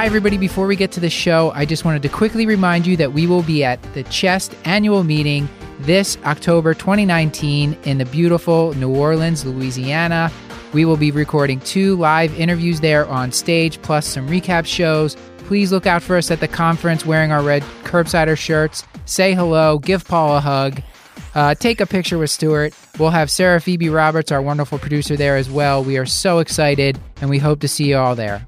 Hi, everybody. Before we get to the show, I just wanted to quickly remind you that we will be at the CHEST annual meeting this October 2019 in the beautiful New Orleans, Louisiana. We will be recording two live interviews there on stage, plus some recap shows. Please look out for us at the conference wearing our red curbsider shirts. Say hello, give Paul a hug, uh, take a picture with Stuart. We'll have Sarah Phoebe Roberts, our wonderful producer, there as well. We are so excited, and we hope to see you all there.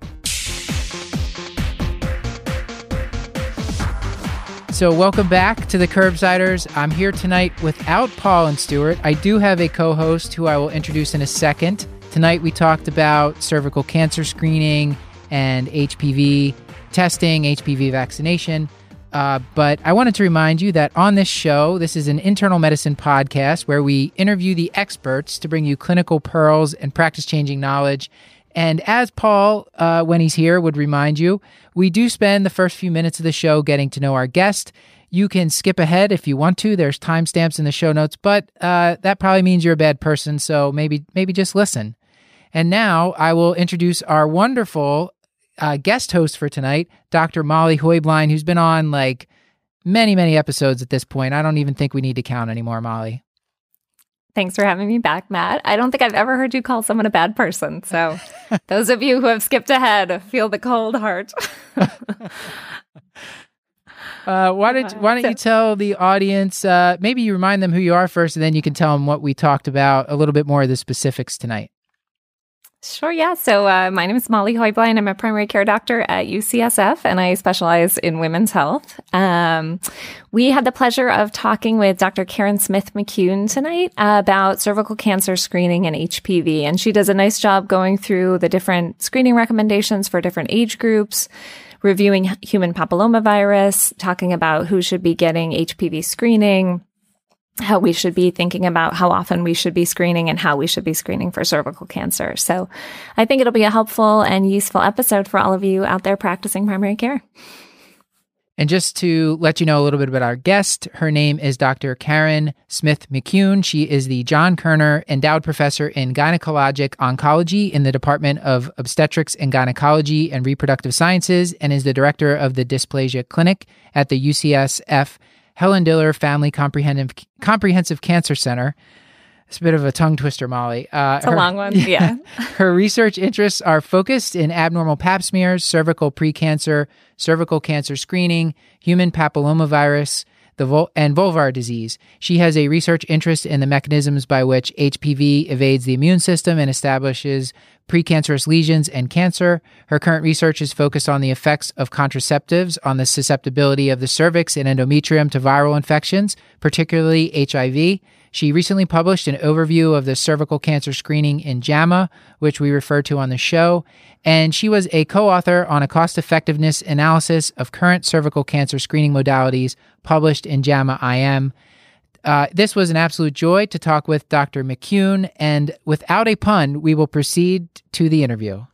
So, welcome back to the Curbsiders. I'm here tonight without Paul and Stuart. I do have a co host who I will introduce in a second. Tonight, we talked about cervical cancer screening and HPV testing, HPV vaccination. Uh, but I wanted to remind you that on this show, this is an internal medicine podcast where we interview the experts to bring you clinical pearls and practice changing knowledge and as Paul, uh, when he's here, would remind you, we do spend the first few minutes of the show getting to know our guest. You can skip ahead if you want to. There's timestamps in the show notes, but uh, that probably means you're a bad person. So maybe maybe just listen. And now I will introduce our wonderful uh, guest host for tonight, Dr. Molly Heublein, who's been on like many many episodes at this point. I don't even think we need to count anymore, Molly. Thanks for having me back, Matt. I don't think I've ever heard you call someone a bad person. So, those of you who have skipped ahead, feel the cold heart. uh, why don't Why don't so, you tell the audience? Uh, maybe you remind them who you are first, and then you can tell them what we talked about. A little bit more of the specifics tonight. Sure, yeah. So uh, my name is Molly Heublein. I'm a primary care doctor at UCSF and I specialize in women's health. Um, we had the pleasure of talking with Dr. Karen Smith McCune tonight about cervical cancer screening and HPV. And she does a nice job going through the different screening recommendations for different age groups, reviewing human papillomavirus, talking about who should be getting HPV screening how we should be thinking about how often we should be screening and how we should be screening for cervical cancer. So I think it'll be a helpful and useful episode for all of you out there practicing primary care. And just to let you know a little bit about our guest, her name is Dr. Karen Smith McCune. She is the John Kerner Endowed Professor in Gynecologic Oncology in the Department of Obstetrics and Gynecology and Reproductive Sciences and is the director of the Dysplasia Clinic at the UCSF Helen Diller Family Comprehensive Comprehensive Cancer Center. It's a bit of a tongue twister, Molly. Uh, it's her, a long one. Yeah. her research interests are focused in abnormal pap smears, cervical precancer, cervical cancer screening, human papillomavirus, the vul- and vulvar disease. She has a research interest in the mechanisms by which HPV evades the immune system and establishes precancerous lesions and cancer. Her current research is focused on the effects of contraceptives on the susceptibility of the cervix and endometrium to viral infections, particularly HIV. She recently published an overview of the cervical cancer screening in JAMA, which we refer to on the show, and she was a co author on a cost effectiveness analysis of current cervical cancer screening modalities published in JAMA IM. Uh, this was an absolute joy to talk with Dr. McCune, and without a pun, we will proceed to the interview.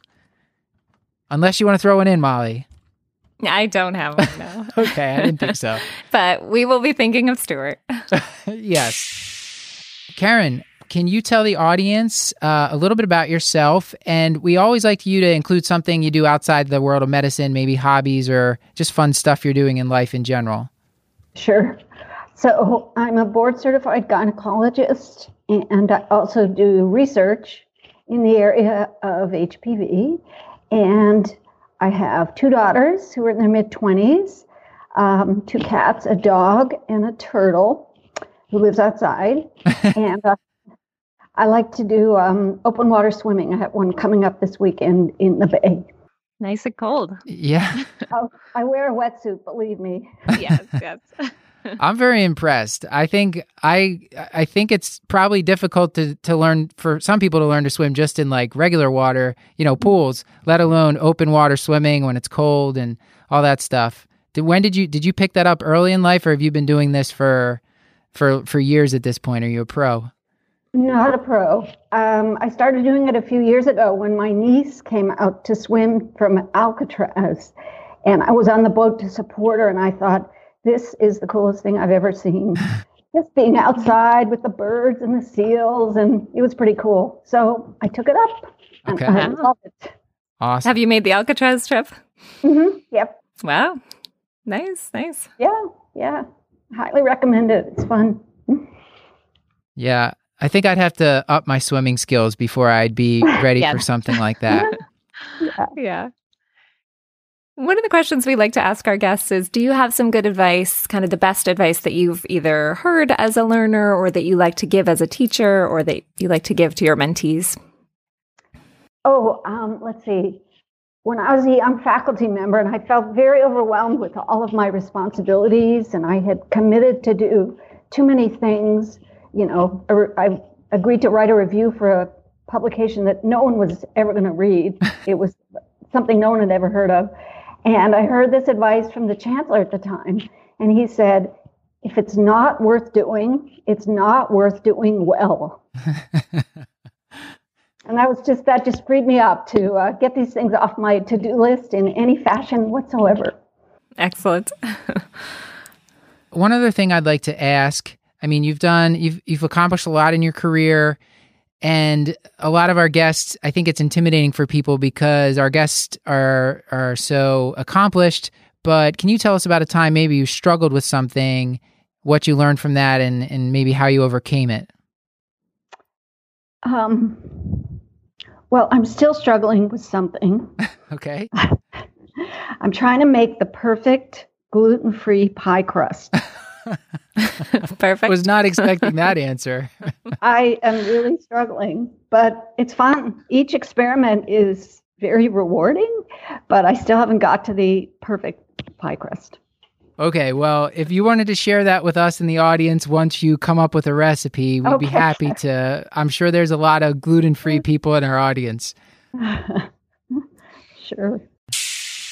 Unless you want to throw one in, Molly. I don't have one now. okay, I didn't think so. but we will be thinking of Stuart. yes. Karen, can you tell the audience uh, a little bit about yourself? And we always like you to include something you do outside the world of medicine, maybe hobbies or just fun stuff you're doing in life in general. Sure. So I'm a board certified gynecologist, and I also do research in the area of HPV. And I have two daughters who are in their mid 20s, um, two cats, a dog, and a turtle who lives outside, and uh, I like to do um, open water swimming. I have one coming up this weekend in the bay. Nice and cold. Yeah. oh, I wear a wetsuit, believe me. yes, yes. I'm very impressed. I think I I think it's probably difficult to to learn for some people to learn to swim just in like regular water, you know, pools, let alone open water swimming when it's cold and all that stuff. Did, when did you did you pick that up early in life, or have you been doing this for for for years at this point? Are you a pro? Not a pro. Um, I started doing it a few years ago when my niece came out to swim from Alcatraz, and I was on the boat to support her, and I thought this is the coolest thing I've ever seen. Just being outside with the birds and the seals, and it was pretty cool. So I took it up. Okay. And I love it. Awesome. Have you made the Alcatraz trip? Mm-hmm. Yep. Wow. Nice, nice. Yeah. Yeah. Highly recommend it. It's fun. Yeah, I think I'd have to up my swimming skills before I'd be ready Yeah. for something like that. Yeah. One of the questions we like to ask our guests is Do you have some good advice, kind of the best advice that you've either heard as a learner or that you like to give as a teacher or that you like to give to your mentees? Oh, um, let's see. When I was a young faculty member, and I felt very overwhelmed with all of my responsibilities, and I had committed to do too many things. You know, I agreed to write a review for a publication that no one was ever going to read. It was something no one had ever heard of. And I heard this advice from the chancellor at the time, and he said, if it's not worth doing, it's not worth doing well. And that was just that just freed me up to uh, get these things off my to-do list in any fashion whatsoever. Excellent. One other thing I'd like to ask. I mean, you've done you've you've accomplished a lot in your career, and a lot of our guests. I think it's intimidating for people because our guests are are so accomplished. But can you tell us about a time maybe you struggled with something, what you learned from that, and and maybe how you overcame it? Um, well, I'm still struggling with something. Okay. I'm trying to make the perfect gluten-free pie crust. Perfect. Was not expecting that answer. I am really struggling, but it's fun. Each experiment is very rewarding, but I still haven't got to the perfect pie crust. Okay, well, if you wanted to share that with us in the audience once you come up with a recipe, we'd be happy to. I'm sure there's a lot of gluten free mm-hmm. people in our audience. Sure.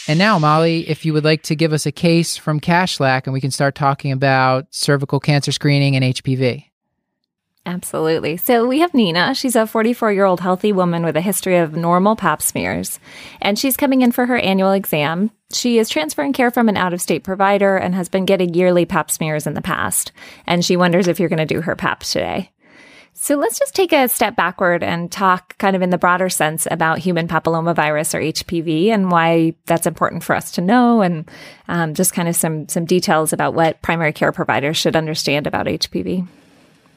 And now, Molly, if you would like to give us a case from Kashlak and we can start talking about cervical cancer screening and HPV. Absolutely. So we have Nina. She's a 44 year old healthy woman with a history of normal pap smears, and she's coming in for her annual exam. She is transferring care from an out of state provider and has been getting yearly pap smears in the past. And she wonders if you're going to do her pap today. So let's just take a step backward and talk kind of in the broader sense about human papillomavirus or HPV and why that's important for us to know and um, just kind of some, some details about what primary care providers should understand about HPV.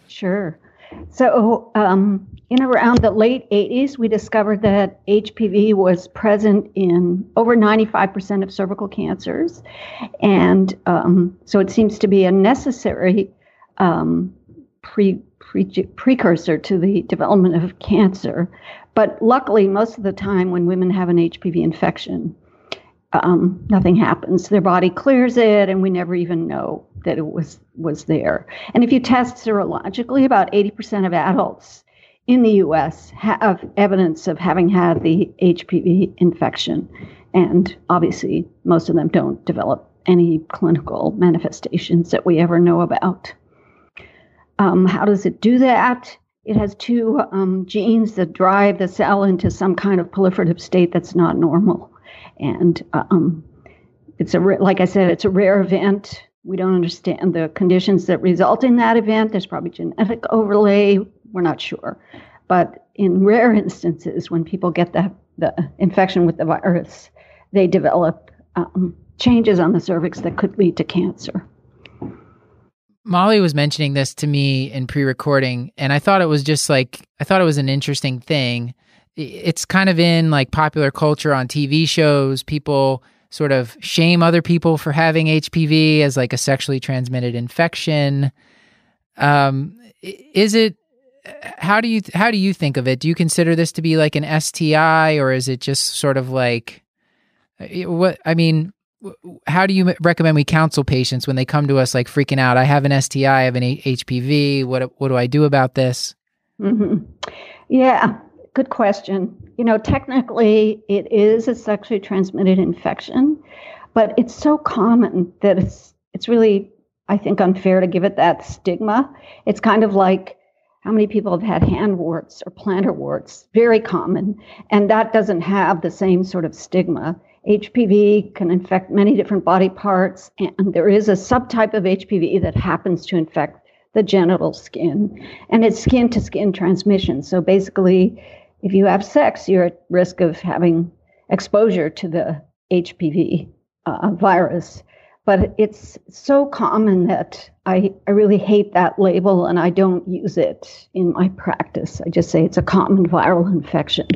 Sure. So, um, in around the late 80s, we discovered that HPV was present in over 95% of cervical cancers. And um, so it seems to be a necessary um, pre, pre, precursor to the development of cancer. But luckily, most of the time when women have an HPV infection, um, nothing happens. Their body clears it, and we never even know that it was was there. And if you test serologically, about 80% of adults in the U.S. have evidence of having had the HPV infection, and obviously, most of them don't develop any clinical manifestations that we ever know about. Um, how does it do that? It has two um, genes that drive the cell into some kind of proliferative state that's not normal and um, it's a like I said, it's a rare event. We don't understand the conditions that result in that event. There's probably genetic overlay. We're not sure, but in rare instances, when people get the the infection with the virus, they develop um, changes on the cervix that could lead to cancer. Molly was mentioning this to me in pre-recording, and I thought it was just like I thought it was an interesting thing. It's kind of in like popular culture on TV shows. People sort of shame other people for having HPV as like a sexually transmitted infection. Um, is it? How do you how do you think of it? Do you consider this to be like an STI, or is it just sort of like what? I mean, how do you recommend we counsel patients when they come to us like freaking out? I have an STI, I have an HPV. What what do I do about this? hmm Yeah, good question. You know, technically, it is a sexually transmitted infection, but it's so common that it's it's really I think unfair to give it that stigma. It's kind of like how many people have had hand warts or plantar warts? Very common. And that doesn't have the same sort of stigma. HPV can infect many different body parts, and there is a subtype of HPV that happens to infect the genital skin, and it's skin to skin transmission. So basically, if you have sex, you're at risk of having exposure to the HPV uh, virus but it's so common that I, I really hate that label and I don't use it in my practice. I just say it's a common viral infection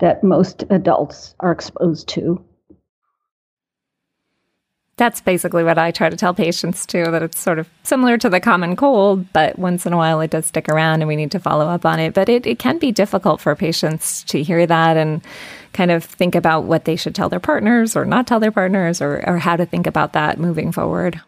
that most adults are exposed to. That's basically what I try to tell patients too that it's sort of similar to the common cold, but once in a while it does stick around and we need to follow up on it. But it, it can be difficult for patients to hear that and kind of think about what they should tell their partners or not tell their partners or, or how to think about that moving forward.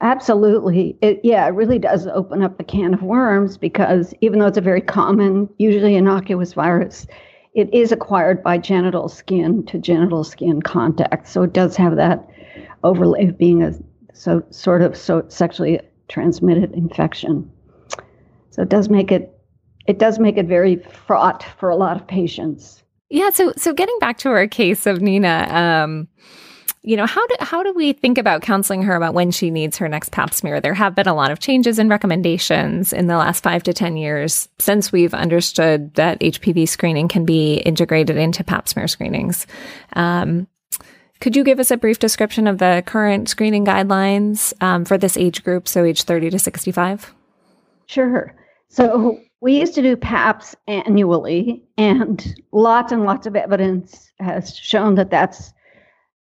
Absolutely. It, yeah, it really does open up a can of worms because even though it's a very common, usually innocuous virus, it is acquired by genital skin to genital skin contact. So it does have that overlay of being a so sort of so sexually transmitted infection. So it does make it it does make it very fraught for a lot of patients. Yeah. So, so getting back to our case of Nina, um, you know, how do how do we think about counseling her about when she needs her next Pap smear? There have been a lot of changes and recommendations in the last five to ten years since we've understood that HPV screening can be integrated into Pap smear screenings. Um, could you give us a brief description of the current screening guidelines um, for this age group, so age thirty to sixty-five? Sure. So we used to do PAPs annually, and lots and lots of evidence has shown that that's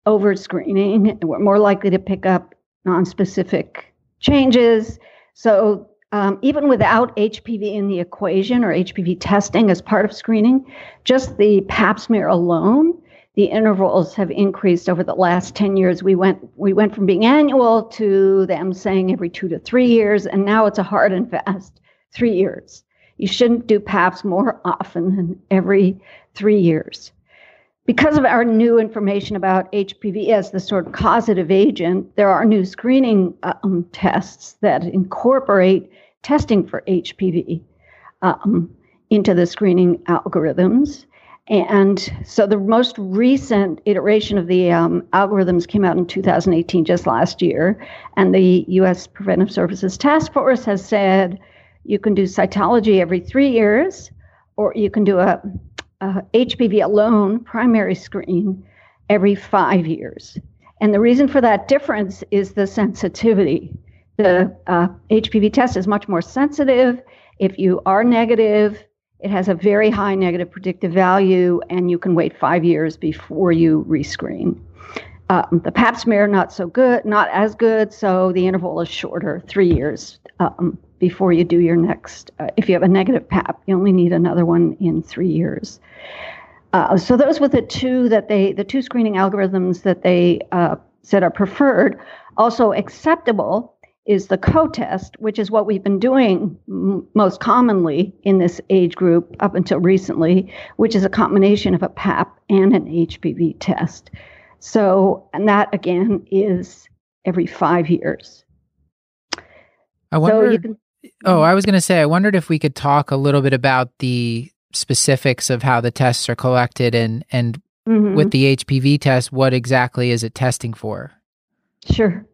over screening. We're more likely to pick up non-specific changes. So um, even without HPV in the equation or HPV testing as part of screening, just the pap smear alone, the intervals have increased over the last 10 years. We went we went from being annual to them saying every two to three years, and now it's a hard and fast three years. You shouldn't do PAPs more often than every three years. Because of our new information about HPV as the sort of causative agent, there are new screening um, tests that incorporate testing for HPV um, into the screening algorithms. And so the most recent iteration of the um, algorithms came out in 2018, just last year. And the US Preventive Services Task Force has said you can do cytology every three years, or you can do a, a HPV alone primary screen every five years. And the reason for that difference is the sensitivity. The uh, HPV test is much more sensitive. If you are negative, it has a very high negative predictive value, and you can wait five years before you rescreen. Um, the pap smear not so good, not as good, so the interval is shorter, three years. Um, before you do your next. Uh, if you have a negative PAP, you only need another one in three years. Uh, so those were the two that they, the two screening algorithms that they uh, said are preferred. Also acceptable is the co-test, which is what we've been doing m- most commonly in this age group up until recently, which is a combination of a PAP and an HPV test. So, and that again is every five years. I wonder. So Oh, I was going to say, I wondered if we could talk a little bit about the specifics of how the tests are collected and and mm-hmm. with the HPV test, what exactly is it testing for? Sure.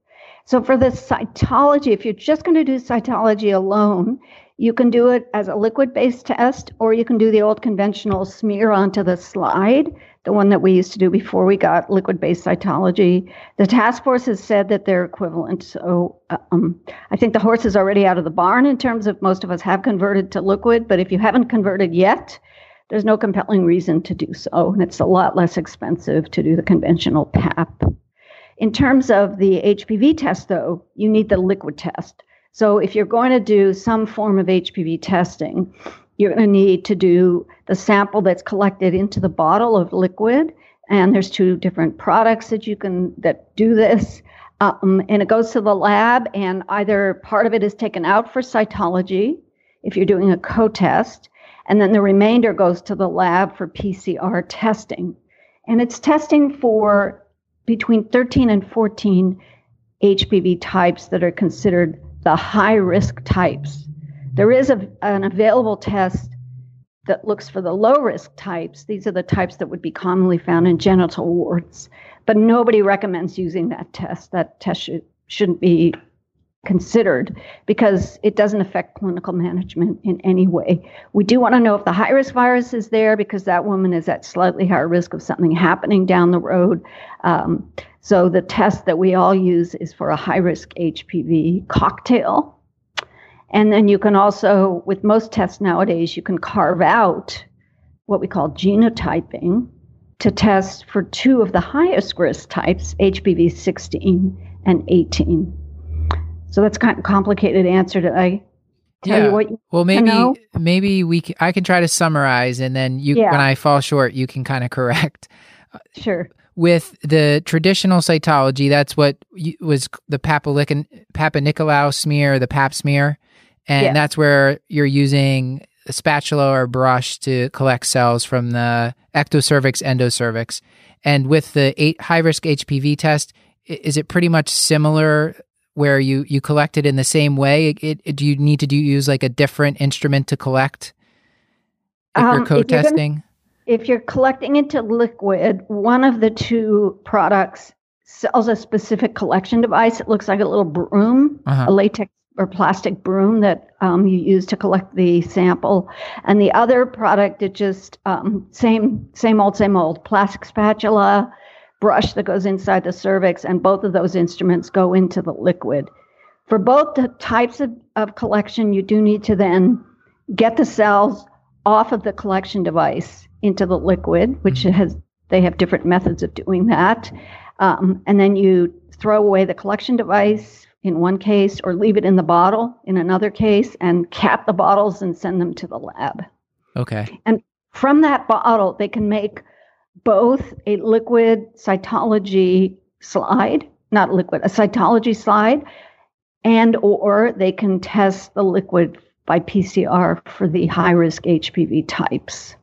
So for the cytology, if you're just going to do cytology alone, you can do it as a liquid based test, or you can do the old conventional smear onto the slide the one that we used to do before we got liquid based cytology. The task force has said that they're equivalent. So um, I think the horse is already out of the barn in terms of most of us have converted to liquid, but if you haven't converted yet, there's no compelling reason to do so. And it's a lot less expensive to do the conventional PAP. In terms of the HPV test, though, you need the liquid test. So if you're going to do some form of HPV testing, you're going to need to do the sample that's collected into the bottle of liquid. And there's two different products that you can that do this. Um, and it goes to the lab, and either part of it is taken out for cytology if you're doing a co-test, and then the remainder goes to the lab for PCR testing. And it's testing for between 13 and 14 HPV types that are considered the high risk types. There is a, an available test that looks for the low risk types. These are the types that would be commonly found in genital warts, but nobody recommends using that test. That test should, shouldn't be considered because it doesn't affect clinical management in any way. We do want to know if the high risk virus is there because that woman is at slightly higher risk of something happening down the road. Um, so the test that we all use is for a high risk HPV cocktail. And then you can also, with most tests nowadays, you can carve out what we call genotyping to test for two of the highest risk types, HPV 16 and 18. So that's kind of complicated answer. Did I tell Yeah. you what you Well, maybe know? maybe we c- I can try to summarize, and then you Yeah. when I fall short, you can kind of correct. sure? With the traditional cytology, that's what was the Papa, Papanicolaou smear, the Pap smear, and Yeah. that's where you're using a spatula or brush to collect cells from the ectocervix, endocervix. And with the eight high risk HPV test, is it pretty much similar where you, you collect it in the same way? It, it- do you need to do use like a different instrument to collect if Um, you're if you're gonna- co-testing? If you're collecting into liquid, one of the two products sells a specific collection device. It looks like a little broom, Uh-huh. a latex or plastic broom that um, you use to collect the sample. And the other product, it just um, same same old same old plastic spatula, brush that goes inside the cervix, and both of those instruments go into the liquid. For both the types of, of collection, you do need to then get the cells off of the collection device into the liquid, which has they have different methods of doing that. Um, and then you throw away the collection device in one case or leave it in the bottle in another case and cap the bottles and send them to the lab. Okay. And from that bottle, they can make both a liquid cytology slide, not liquid, a cytology slide, and or they can test the liquid by PCR for the high risk HPV types.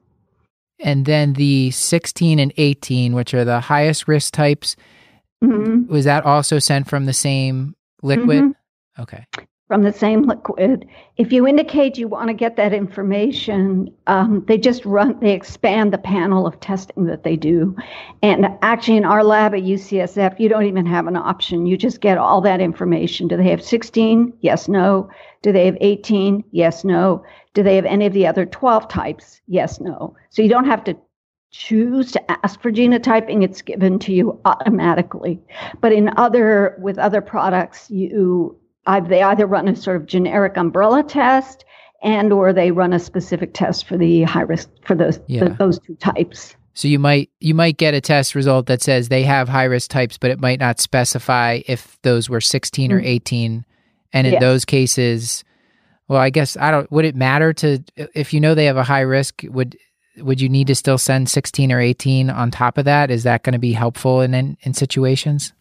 And then the 16 and 18, which are the highest risk types, Mhm. was that also sent from the same liquid? Mhm. Okay. From the same liquid. If you indicate you want to get that information, um, they just run, they expand the panel of testing that they do. And actually, in our lab at UCSF, you don't even have an option. You just get all that information. Do they have 16? Yes, no. Do they have 18? Yes, no. Do they have any of the other 12 types? Yes, no. So you don't have to choose to ask for genotyping it's given to you automatically but in other with other products you I, they either run a sort of generic umbrella test and or they run a specific test for the high risk for those Yeah. the, those two types So you might you might get a test result that says they have high risk types, but it might not specify if those were 16 or Mm. 18. And in Yes. those cases, well, I guess I don't. Would it matter to if you know they have a high risk? Would would you need to still send 16 or 18 on top of that? Is that going to be helpful in, in in situations?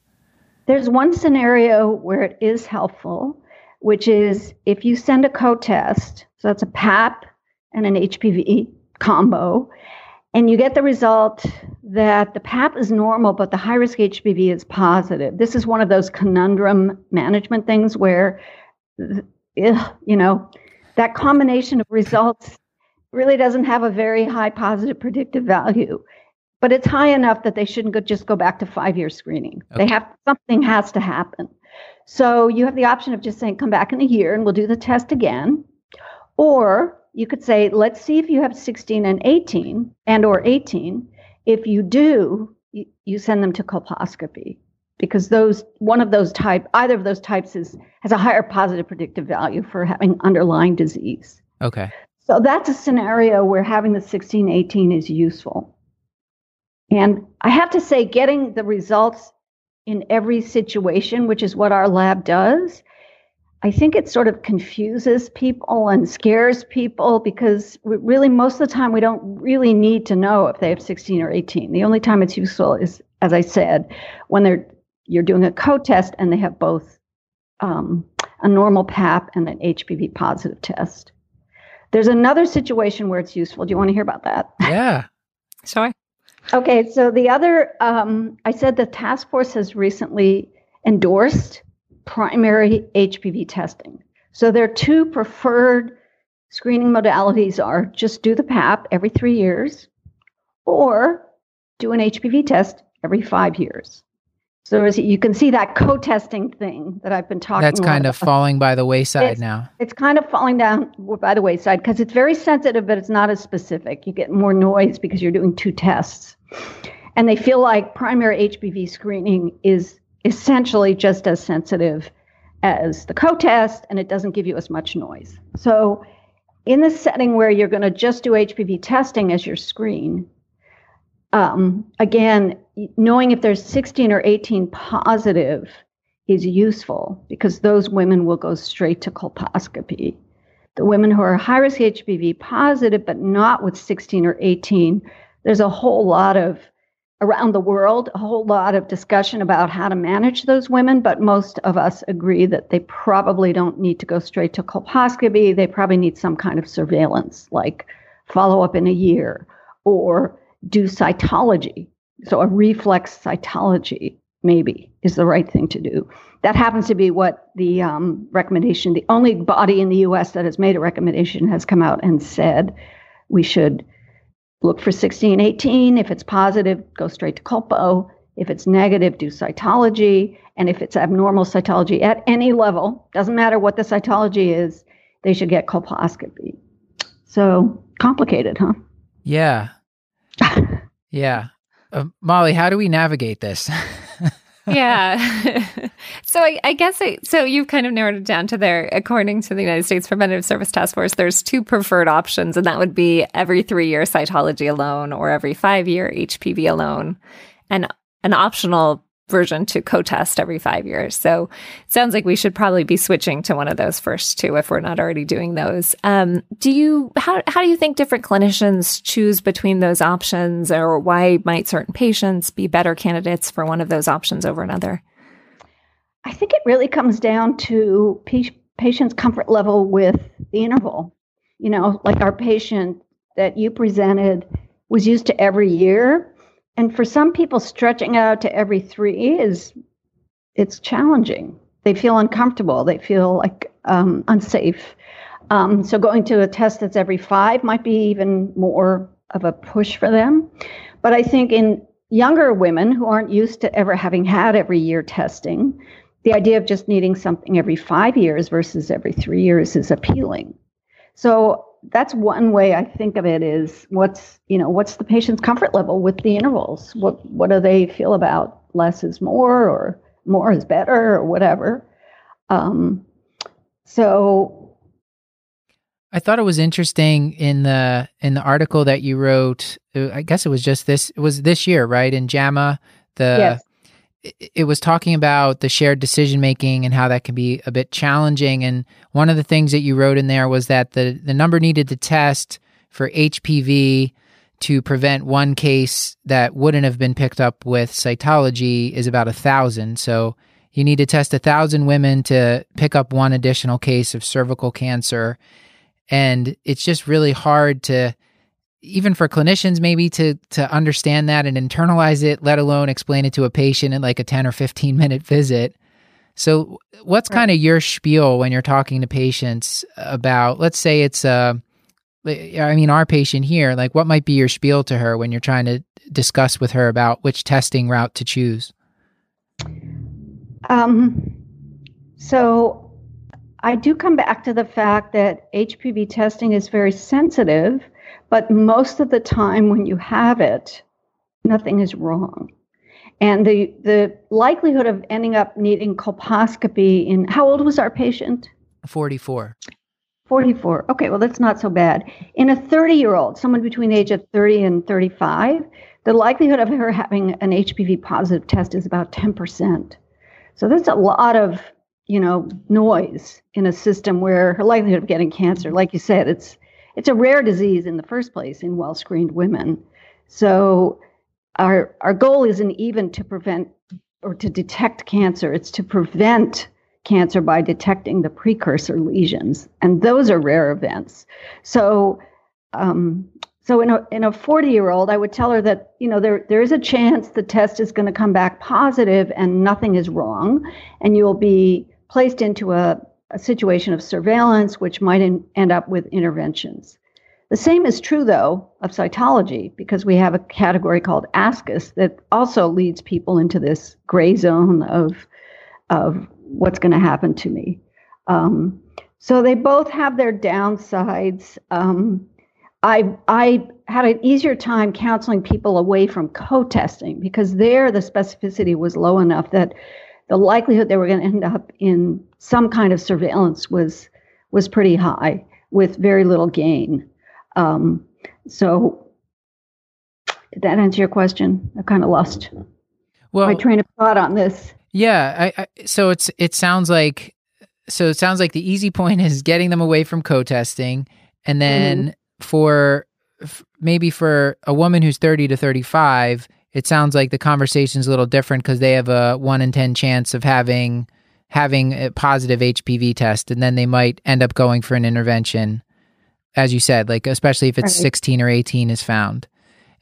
There's one scenario where it is helpful, which is if you send a co-test, so that's a PAP and an HPV combo, and you get the result that the PAP is normal, but the high risk HPV is positive. This is one of those conundrum management things where, you know, that combination of results really doesn't have a very high positive predictive value but it's high enough that they shouldn't go, just go back to five year screening. They have something has to happen. So you have the option of just saying, come back in a year and we'll do the test again. Or you could say, let's see if you have 16 and 18 and or 18. If you do, you, you send them to colposcopy because those one of those type either of those types is has a higher positive predictive value for having underlying disease. Okay. So that's a scenario where having the 16, 18 is useful. And I have to say, getting the results in every situation, which is what our lab does, I think it sort of confuses people and scares people because really, most of the time, we don't really need to know if they have 16 or 18. The only time it's useful is, as I said, when they're you're doing a co-test and they have both um, a normal PAP and an HPV positive test. There's another situation where it's useful. Do you want to hear about that? Yeah. Sorry. Okay, so the other, um, I said the task force has recently endorsed primary HPV testing. So their two preferred screening modalities are just do the PAP every three years or do an HPV test every five years. So as you can see that co-testing thing that I've been talking about. That's kind about. of falling by the wayside It's- now. It's kind of falling down by the wayside because it's very sensitive, but it's not as specific. You get more noise because you're doing two tests. And they feel like primary HPV screening is essentially just as sensitive as the co test, and it doesn't give you as much noise. So, in the setting where you're going to just do HPV testing as your screen, um, again, knowing if there's 16 or 18 positive is useful because those women will go straight to colposcopy. The women who are high risk HPV positive, but not with 16 or 18, there's a whole lot of, around the world, a whole lot of discussion about how to manage those women, but most of us agree that they probably don't need to go straight to colposcopy. They probably need some kind of surveillance, like follow up in a year or do cytology. So a reflex cytology maybe is the right thing to do. That happens to be what the um, recommendation, the only body in the US that has made a recommendation has come out and said we should look for 16, 18. If it's positive, go straight to colpo. If it's negative, do cytology. And if it's abnormal cytology at any level, doesn't matter what the cytology is, they should get colposcopy. So complicated, huh? Yeah. yeah. Uh, Molly, how do we navigate this? yeah. so I, I guess I, so. You've kind of narrowed it down to there. According to the United States Preventive Service Task Force, there's two preferred options, and that would be every three year cytology alone or every five year HPV alone, and an optional version to co-test every five years. So it sounds like we should probably be switching to one of those first two if we're not already doing those. Um, do you how how do you think different clinicians choose between those options, or why might certain patients be better candidates for one of those options over another? I think it really comes down to pa- patient's comfort level with the interval. You know, like our patient that you presented was used to every year. And for some people, stretching out to every three is it's challenging. They feel uncomfortable. They feel like um, unsafe. Um, so going to a test that's every five might be even more of a push for them. But I think in younger women who aren't used to ever having had every year testing, the idea of just needing something every five years versus every three years is appealing. So that's one way I think of it is what's you know what's the patient's comfort level with the intervals? What what do they feel about less is more or more is better or whatever? Um, so I thought it was interesting in the in the article that you wrote. uh, I guess it was just this. It was this year, right? In JAMA, the yes, it, was talking about the shared decision making and how that can be a bit challenging. And one of the things that you wrote in there was that the the number needed to test for HPV to prevent one case that wouldn't have been picked up with cytology is about a thousand. So you need to test a thousand women to pick up one additional case of cervical cancer. And it's just really hard to even for clinicians maybe to to understand that and internalize it, let alone explain it to a patient in like a 10 or 15 minute visit. So what's Right. kind of your spiel when you're talking to patients about let's say it's uh I mean our patient here, like what might be your spiel to her when you're trying to discuss with her about which testing route to choose? Um, so I do come back to the fact that HPV testing is very sensitive, but most of the time when you have it, nothing is wrong. And the, the likelihood of ending up needing colposcopy in how old was our patient? 44. 44. Okay, well, that's not so bad. In a 30 year old, someone between the age of 30 and 35, the likelihood of her having an HPV positive test is about 10%. So that's a lot of, you know, noise in a system where her likelihood of getting cancer, like you said, it's it's a rare disease in the first place in well screened women. So our our goal isn't even to prevent or to detect cancer, it's to prevent cancer by detecting the precursor lesions. And those are rare events. So um, so in a in a 40 year old, I would tell her that you know there there is a chance the test is going to come back positive and nothing is wrong, and you'll be placed into a, a situation of surveillance, which might in, end up with interventions. The same is true, though, of cytology, because we have a category called ASCUS that also leads people into this gray zone of, of what's going to happen to me. Um, so they both have their downsides. Um, I I had an easier time counseling people away from co-testing because there the specificity was low enough that the likelihood they were going to end up in some kind of surveillance was was pretty high with very little gain. Um, so did that answer your question? I kind of lost well, my train of thought on this. Yeah, I, I, so it's it sounds like so it sounds like the easy point is getting them away from co-testing, and then mm-hmm for f- maybe for a woman who's 30 to 35 it sounds like the conversation's a little different because they have a 1 in 10 chance of having having a positive hpv test and then they might end up going for an intervention as you said like especially if it's right. 16 or 18 is found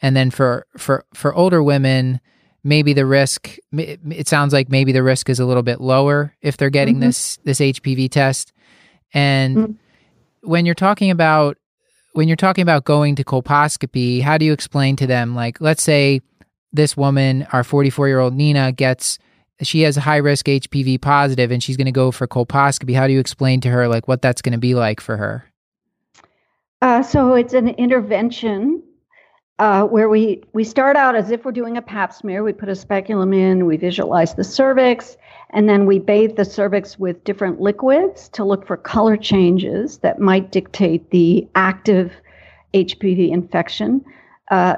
and then for for for older women maybe the risk it sounds like maybe the risk is a little bit lower if they're getting mm-hmm. this this hpv test and mm-hmm. when you're talking about when you're talking about going to colposcopy, how do you explain to them, like, let's say this woman, our 44 year old Nina, gets, she has a high risk HPV positive and she's going to go for colposcopy. How do you explain to her, like, what that's going to be like for her? Uh, so it's an intervention uh, where we we start out as if we're doing a pap smear. We put a speculum in, we visualize the cervix, and then we bathe the cervix with different liquids to look for color changes that might dictate the active HPV infection. Uh,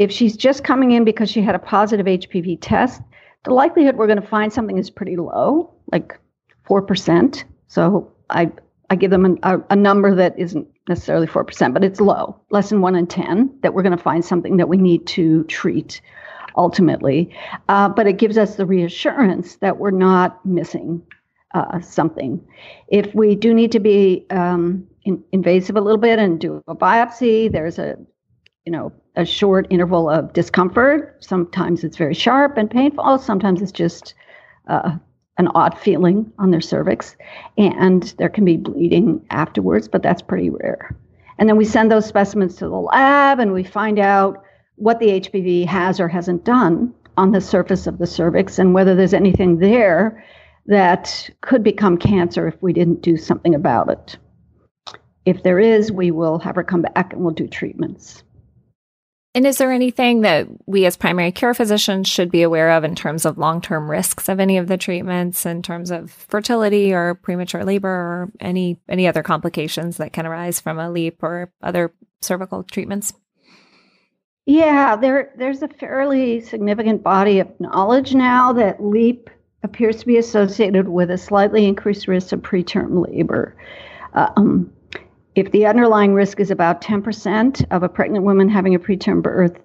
if she's just coming in because she had a positive HPV test, the likelihood we're going to find something is pretty low, like four percent. So I I give them a, a number that isn't necessarily 4%, but it's low, less than one in 10, that we're going to find something that we need to treat ultimately. Uh, but it gives us the reassurance that we're not missing uh, something. If we do need to be um, in, invasive a little bit and do a biopsy, there's a you know a short interval of discomfort. Sometimes it's very sharp and painful. Sometimes it's just uh, an odd feeling on their cervix, and there can be bleeding afterwards, but that's pretty rare. And then we send those specimens to the lab and we find out what the HPV has or hasn't done on the surface of the cervix and whether there's anything there that could become cancer if we didn't do something about it. If there is, we will have her come back and we'll do treatments. And is there anything that we as primary care physicians should be aware of in terms of long term risks of any of the treatments, in terms of fertility or premature labor or any any other complications that can arise from a LEEP or other cervical treatments? Yeah, there there's a fairly significant body of knowledge now that LEEP appears to be associated with a slightly increased risk of preterm labor. Um, if the underlying risk is about 10% of a pregnant woman having a preterm birth,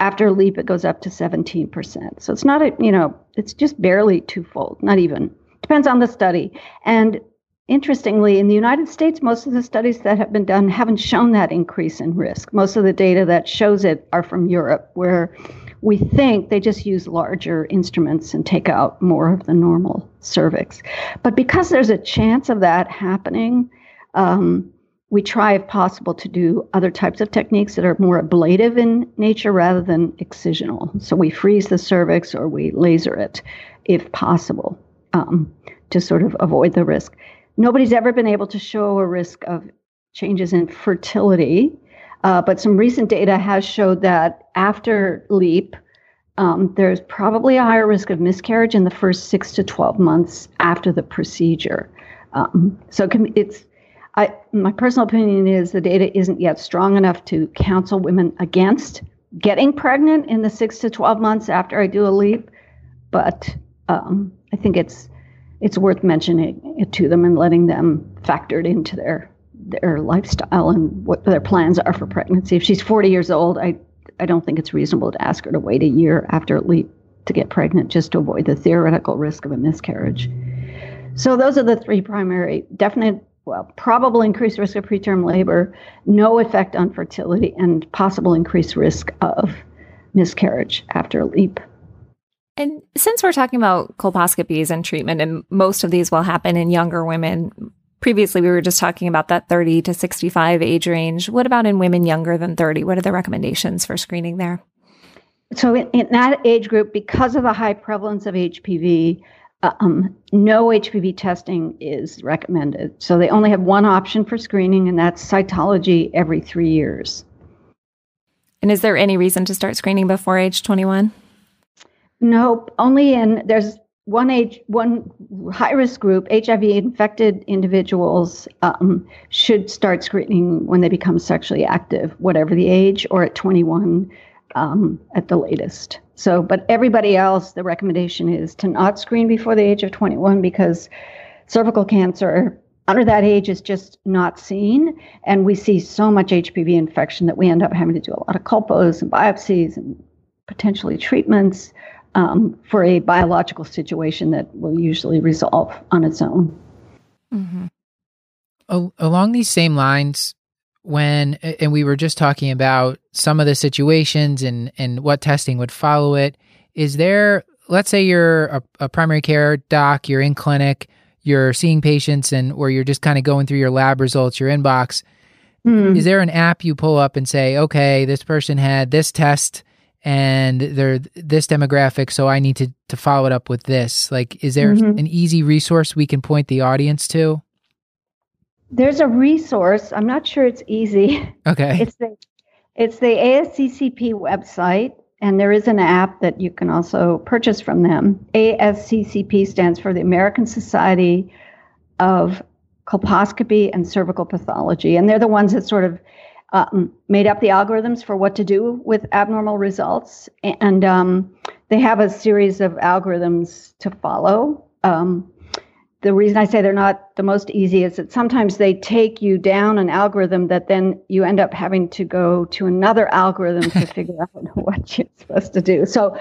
after a LEEP, it goes up to 17%. So it's not a, you know, it's just barely twofold, not even. Depends on the study. And interestingly, in the United States, most of the studies that have been done haven't shown that increase in risk. Most of the data that shows it are from Europe, where we think they just use larger instruments and take out more of the normal cervix. But because there's a chance of that happening, um, we try, if possible, to do other types of techniques that are more ablative in nature rather than excisional. So we freeze the cervix or we laser it, if possible, um, to sort of avoid the risk. Nobody's ever been able to show a risk of changes in fertility, uh, but some recent data has showed that after LEEP, um, there's probably a higher risk of miscarriage in the first six to 12 months after the procedure. Um, so it can, it's I, my personal opinion is the data isn't yet strong enough to counsel women against getting pregnant in the six to 12 months after I do a LEEP, but um, I think it's it's worth mentioning it to them and letting them factor it into their their lifestyle and what their plans are for pregnancy. If she's 40 years old, I I don't think it's reasonable to ask her to wait a year after a LEEP to get pregnant just to avoid the theoretical risk of a miscarriage. So those are the three primary definite well, probable increased risk of preterm labor, no effect on fertility, and possible increased risk of miscarriage after a LEEP. And since we're talking about colposcopies and treatment, and most of these will happen in younger women, previously we were just talking about that 30 to 65 age range. What about in women younger than 30? What are the recommendations for screening there? So, in, in that age group, because of the high prevalence of HPV, um, no HPV testing is recommended. So they only have one option for screening, and that's cytology every three years. And is there any reason to start screening before age 21? Nope. Only in there's one age, one high risk group, HIV infected individuals um, should start screening when they become sexually active, whatever the age, or at 21 um, at the latest. So, but everybody else, the recommendation is to not screen before the age of 21 because cervical cancer under that age is just not seen. And we see so much HPV infection that we end up having to do a lot of colpos and biopsies and potentially treatments um, for a biological situation that will usually resolve on its own. Mm-hmm. along these same lines, when and we were just talking about some of the situations and and what testing would follow it is there let's say you're a, a primary care doc you're in clinic you're seeing patients and or you're just kind of going through your lab results your inbox mm. is there an app you pull up and say okay this person had this test and they're this demographic so i need to to follow it up with this like is there mm-hmm. an easy resource we can point the audience to there's a resource. I'm not sure it's easy. Okay. It's the it's the ASCCP website, and there is an app that you can also purchase from them. ASCCP stands for the American Society of Colposcopy and Cervical Pathology, and they're the ones that sort of um, made up the algorithms for what to do with abnormal results, and um, they have a series of algorithms to follow. Um, the reason I say they're not the most easy is that sometimes they take you down an algorithm that then you end up having to go to another algorithm to figure out what you're supposed to do. So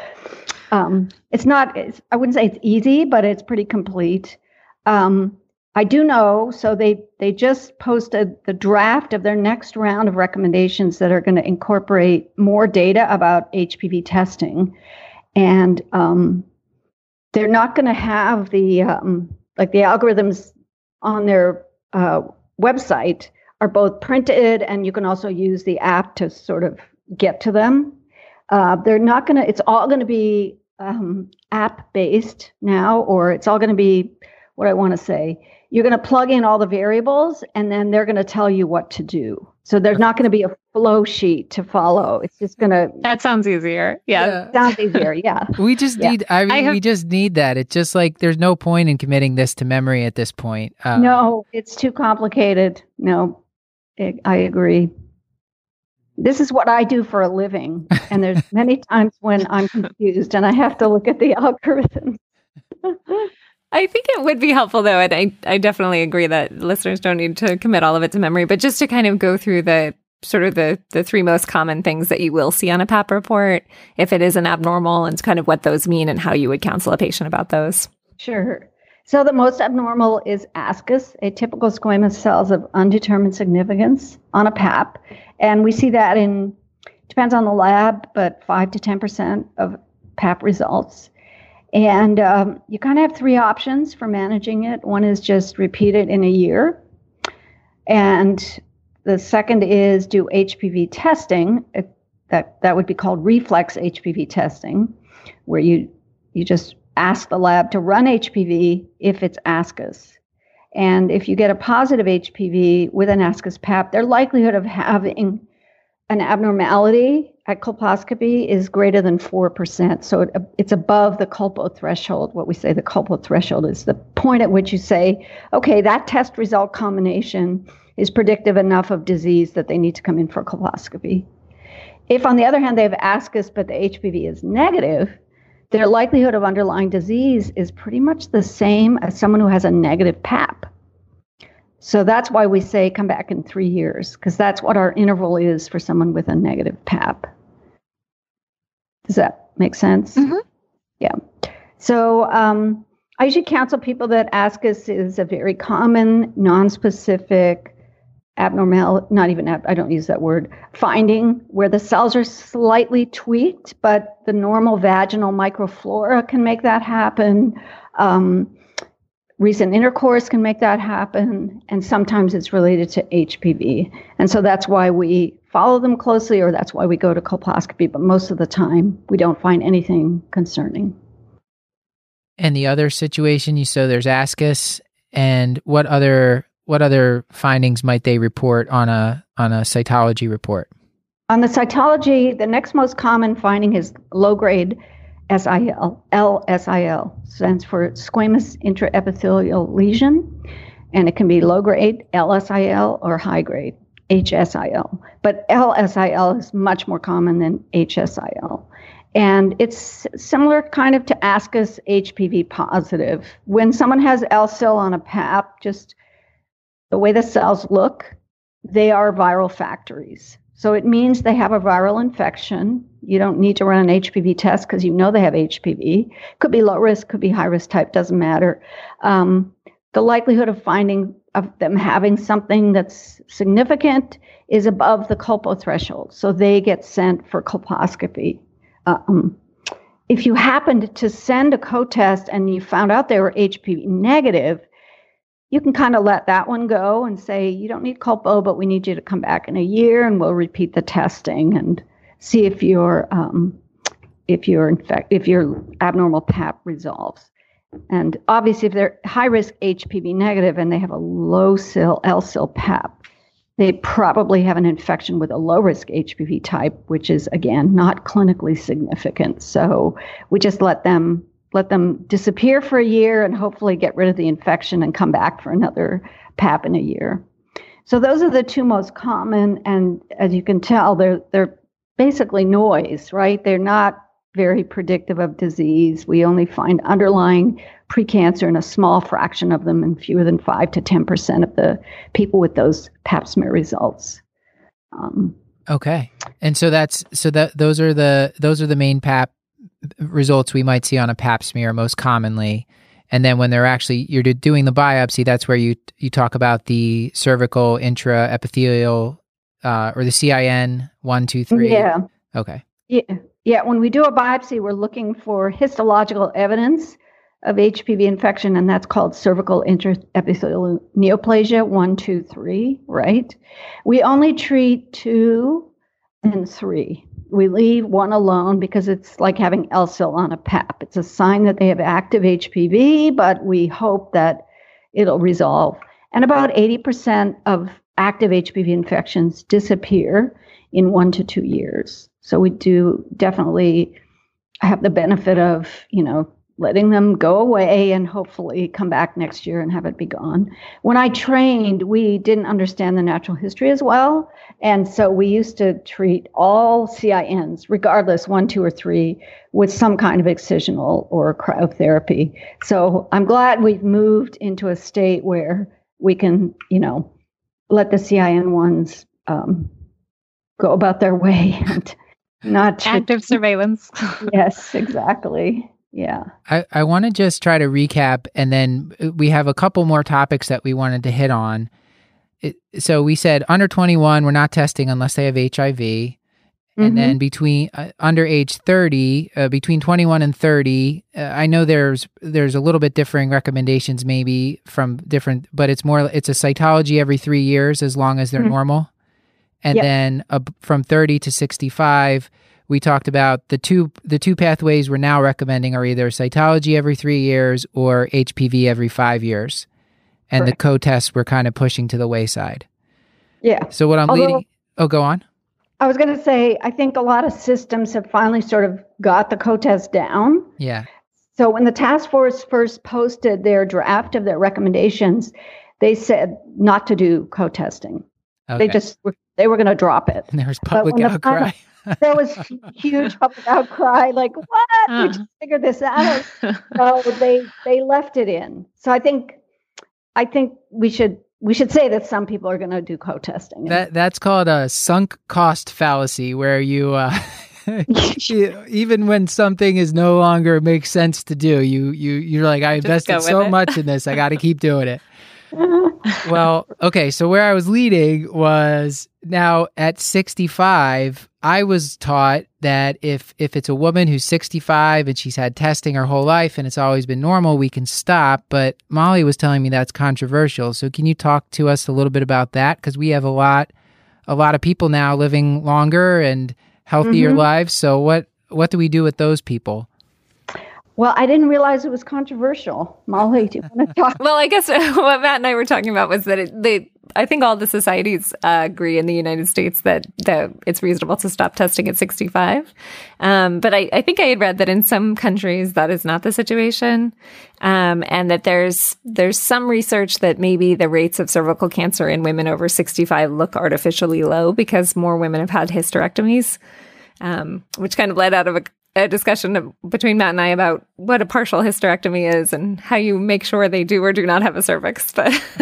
um, it's not, it's, I wouldn't say it's easy, but it's pretty complete. Um, I do know, so they, they just posted the draft of their next round of recommendations that are going to incorporate more data about HPV testing. And um, they're not going to have the, um, like the algorithms on their uh, website are both printed and you can also use the app to sort of get to them. Uh, they're not going to, it's all going to be um, app based now, or it's all going to be what I want to say. You're going to plug in all the variables and then they're going to tell you what to do. So there's not going to be a flow sheet to follow. It's just going to. That sounds easier. Yeah. yeah. Sounds easier. Yeah. we just yeah. need, I mean, I have, we just need that. It's just like there's no point in committing this to memory at this point. Um, no, it's too complicated. No, it, I agree. This is what I do for a living. And there's many times when I'm confused and I have to look at the algorithms. I think it would be helpful though, and I, I definitely agree that listeners don't need to commit all of it to memory, but just to kind of go through the sort of the the three most common things that you will see on a PAP report if it is an abnormal and kind of what those mean and how you would counsel a patient about those. Sure. So the most abnormal is ascus, atypical squamous cells of undetermined significance on a PAP. And we see that in depends on the lab, but five to ten percent of PAP results. And um, you kind of have three options for managing it. One is just repeat it in a year. And the second is do HPV testing. That, that would be called reflex HPV testing, where you, you just ask the lab to run HPV if it's ascus. And if you get a positive HPV with an ascus PAP, their likelihood of having an abnormality at colposcopy is greater than 4%. So it, it's above the colpo threshold. What we say the colpo threshold is the point at which you say, okay, that test result combination is predictive enough of disease that they need to come in for colposcopy. If, on the other hand, they have ascus but the HPV is negative, their likelihood of underlying disease is pretty much the same as someone who has a negative PAP. So that's why we say come back in three years, because that's what our interval is for someone with a negative PAP. Does that make sense? Mm-hmm. Yeah. So um, I usually counsel people that ascus is a very common, non-specific abnormal, not even, ab- I don't use that word, finding where the cells are slightly tweaked, but the normal vaginal microflora can make that happen. Um, recent intercourse can make that happen. And sometimes it's related to HPV. And so that's why we follow them closely, or that's why we go to colposcopy. But most of the time, we don't find anything concerning. And the other situation, you so there's ascus, and what other what other findings might they report on a on a cytology report? On the cytology, the next most common finding is low grade SIL. LSIL stands for squamous intraepithelial lesion, and it can be low grade LSIL or high grade HSIL. But LSIL is much more common than HSIL. And it's similar kind of to ascus HPV positive. When someone has LSIL on a PAP, just the way the cells look, they are viral factories. So it means they have a viral infection. You don't need to run an HPV test because you know they have HPV. Could be low risk, could be high risk type, doesn't matter. Um, the likelihood of finding of them having something that's significant is above the colpo threshold. So they get sent for colposcopy. Um, if you happened to send a co-test and you found out they were HPV negative, you can kind of let that one go and say, you don't need colpo, but we need you to come back in a year and we'll repeat the testing and see if your um, if your infect if your abnormal PAP resolves. And obviously, if they're high risk HPV negative and they have a low SIL LSIL PAP, they probably have an infection with a low risk HPV type, which is again not clinically significant. So we just let them let them disappear for a year and hopefully get rid of the infection and come back for another PAP in a year. So those are the two most common, and as you can tell, they're they're basically noise, right? They're not very predictive of disease. We only find underlying precancer in a small fraction of them, and fewer than five to ten percent of the people with those Pap smear results. Um, okay, and so that's so that those are the those are the main Pap results we might see on a pap smear most commonly. And then when they're actually you're doing the biopsy that's where you you talk about the cervical intraepithelial uh, or the cin one two three. Yeah. Okay. Yeah. Yeah. When we do a biopsy we're looking for histological evidence of hpv infection and that's called cervical intraepithelial neoplasia one two three right? We only treat two and three we leave one alone because it's like having LSIL on a PAP. It's a sign that they have active HPV, but we hope that it'll resolve. And about 80% of active HPV infections disappear in one to two years. So we do definitely have the benefit of, you know, letting them go away and hopefully come back next year and have it be gone. When I trained, we didn't understand the natural history as well. And so we used to treat all CINs, regardless, one, two, or three, with some kind of excisional or cryotherapy. So I'm glad we've moved into a state where we can, you know, let the CIN ones um, go about their way and not active surveillance. yes, exactly. Yeah. I, I want to just try to recap, and then uh, we have a couple more topics that we wanted to hit on. It, so we said under 21, we're not testing unless they have HIV. Mm-hmm. And then between uh, under age 30, uh, between 21 and 30, uh, I know there's there's a little bit differing recommendations maybe from different, but it's more it's a cytology every three years as long as they're mm-hmm. normal. And yep. then uh, from 30 to 65, we talked about the two the two pathways we're now recommending are either cytology every three years or HPV every five years, and Correct. the co-tests we're kind of pushing to the wayside. Yeah. So what I'm Although, leading. Oh, go on. I was going to say I think a lot of systems have finally sort of got the co-test down. Yeah. So when the task force first posted their draft of their recommendations, they said not to do co-testing. Okay. They just were, they were going to drop it. And there was public outcry. The there was huge public outcry, like what? Uh. We just figured this out. so they they left it in. So I think I think we should we should say that some people are going to do co-testing. That that's called a sunk cost fallacy, where you uh, Even when something is no longer makes sense to do, you you you're like, I invested so it. much in this, I got to keep doing it. well, okay. So where I was leading was now at 65, I was taught that if if it's a woman who's 65 and she's had testing her whole life and it's always been normal, we can stop. But Molly was telling me that's controversial. So can you talk to us a little bit about that? Because we have a lot a lot of people now living longer and healthier mm-hmm. lives. So what what do we do with those people? Well, I didn't realize it was controversial. Molly, do you want to talk? well, I guess what Matt and I were talking about was that it, they, I think all the societies uh, agree in the United States that, that it's reasonable to stop testing at 65. Um, but I, I, think I had read that in some countries that is not the situation, um, and that there's there's some research that maybe the rates of cervical cancer in women over 65 look artificially low because more women have had hysterectomies. Um, which kind of led out of a a discussion between Matt and I about what a partial hysterectomy is and how you make sure they do or do not have a cervix. But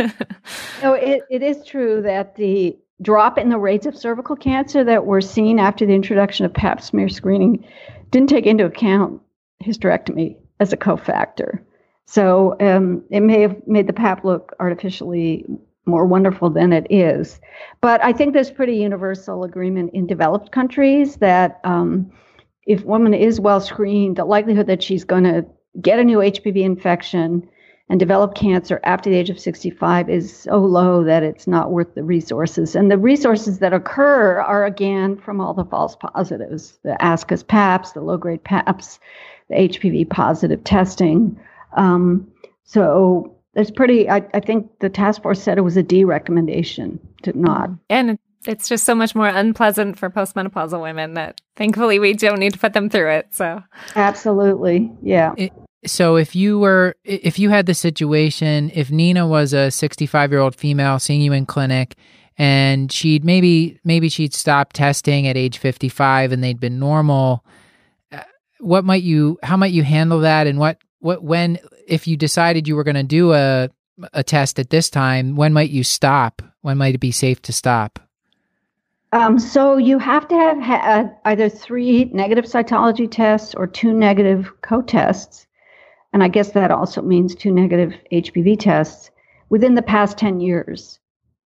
no, it, it is true that the drop in the rates of cervical cancer that were seen after the introduction of pap smear screening didn't take into account hysterectomy as a cofactor. So um, it may have made the pap look artificially more wonderful than it is. But I think there's pretty universal agreement in developed countries that. Um, if woman is well screened, the likelihood that she's going to get a new HPV infection and develop cancer after the age of 65 is so low that it's not worth the resources. And the resources that occur are again from all the false positives the ASCUS PAPs, the low grade PAPs, the HPV positive testing. Um, so there's pretty, I, I, think the task force said it was a D recommendation to not. And it's just so much more unpleasant for postmenopausal women that thankfully we don't need to put them through it. So, absolutely. Yeah. It, so if you were if you had the situation if Nina was a 65 year old female seeing you in clinic and she'd maybe maybe she'd stopped testing at age 55 and they'd been normal uh, what might you how might you handle that and what what when if you decided you were going to do a a test at this time when might you stop when might it be safe to stop um, so you have to have had either three negative cytology tests or two negative co-tests, and I guess that also means two negative HPV tests within the past ten years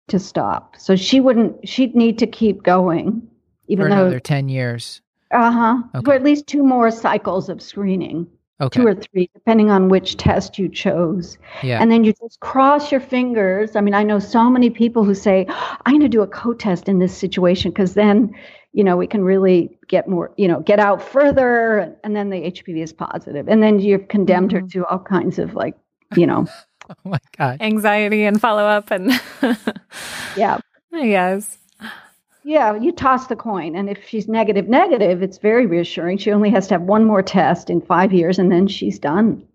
to stop. So she wouldn't. She'd need to keep going, even For though another ten years. Uh huh. Okay. For at least two more cycles of screening. Okay. Two or three, depending on which test you chose. Yeah. And then you just cross your fingers. I mean, I know so many people who say, I'm going to do a co test in this situation because then, you know, we can really get more, you know, get out further. And then the HPV is positive. And then you've condemned mm-hmm. her to all kinds of like, you know, oh my God. Anxiety and follow up. And yeah. Yes. Yeah, you toss the coin. And if she's negative, negative, it's very reassuring. She only has to have one more test in five years and then she's done.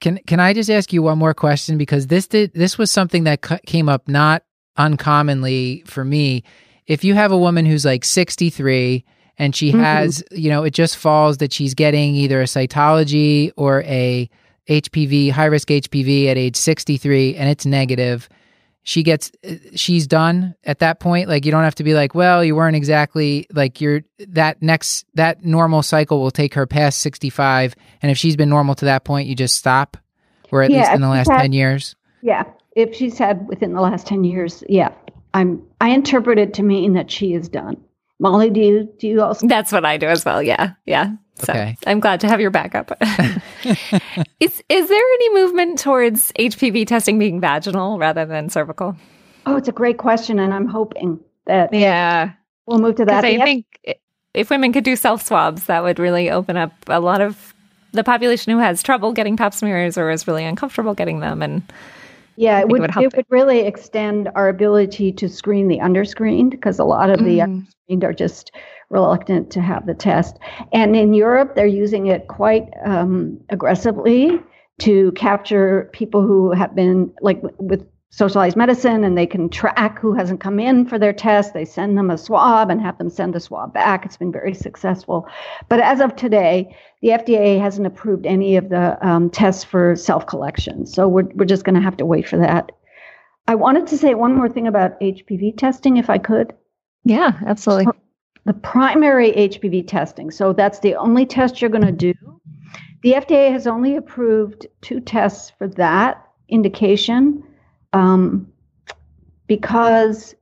Can can I just ask you one more question because this did this was something that came up not uncommonly for me. If you have a woman who's like 63 and she mm-hmm. has, you know, it just falls that she's getting either a cytology or a HPV, high risk HPV at age 63 and it's negative she gets uh, she's done at that point. Like you don't have to be like well you weren't exactly like you're that next that normal cycle will take her past 65 and if she's been normal to that point you just stop. Or at yeah, least in the last had, 10 years. Yeah. If she's had within the last 10 years yeah. I'm i interpret it to mean that she is done. Molly do you do you also that's what i do as well. Yeah. Yeah so okay. I'm glad to have your backup. is is there any movement towards HPV testing being vaginal rather than cervical? Oh, it's a great question, and I'm hoping that yeah we'll move to that. I yep. think if women could do self swabs, that would really open up a lot of the population who has trouble getting pap smears or is really uncomfortable getting them, and yeah, it would, it would, it would really extend our ability to screen the underscreened because a lot of mm. the underscreened are just reluctant to have the test. And in Europe, they're using it quite um, aggressively to capture people who have been like with socialized medicine and they can track who hasn't come in for their test. They send them a swab and have them send the swab back. It's been very successful. But as of today, the FDA hasn't approved any of the um, tests for self collection. So we're, we're just going to have to wait for that. I wanted to say one more thing about HPV testing, if I could. Yeah, absolutely. The primary HPV testing. So that's the only test you're going to do. The FDA has only approved two tests for that indication um, because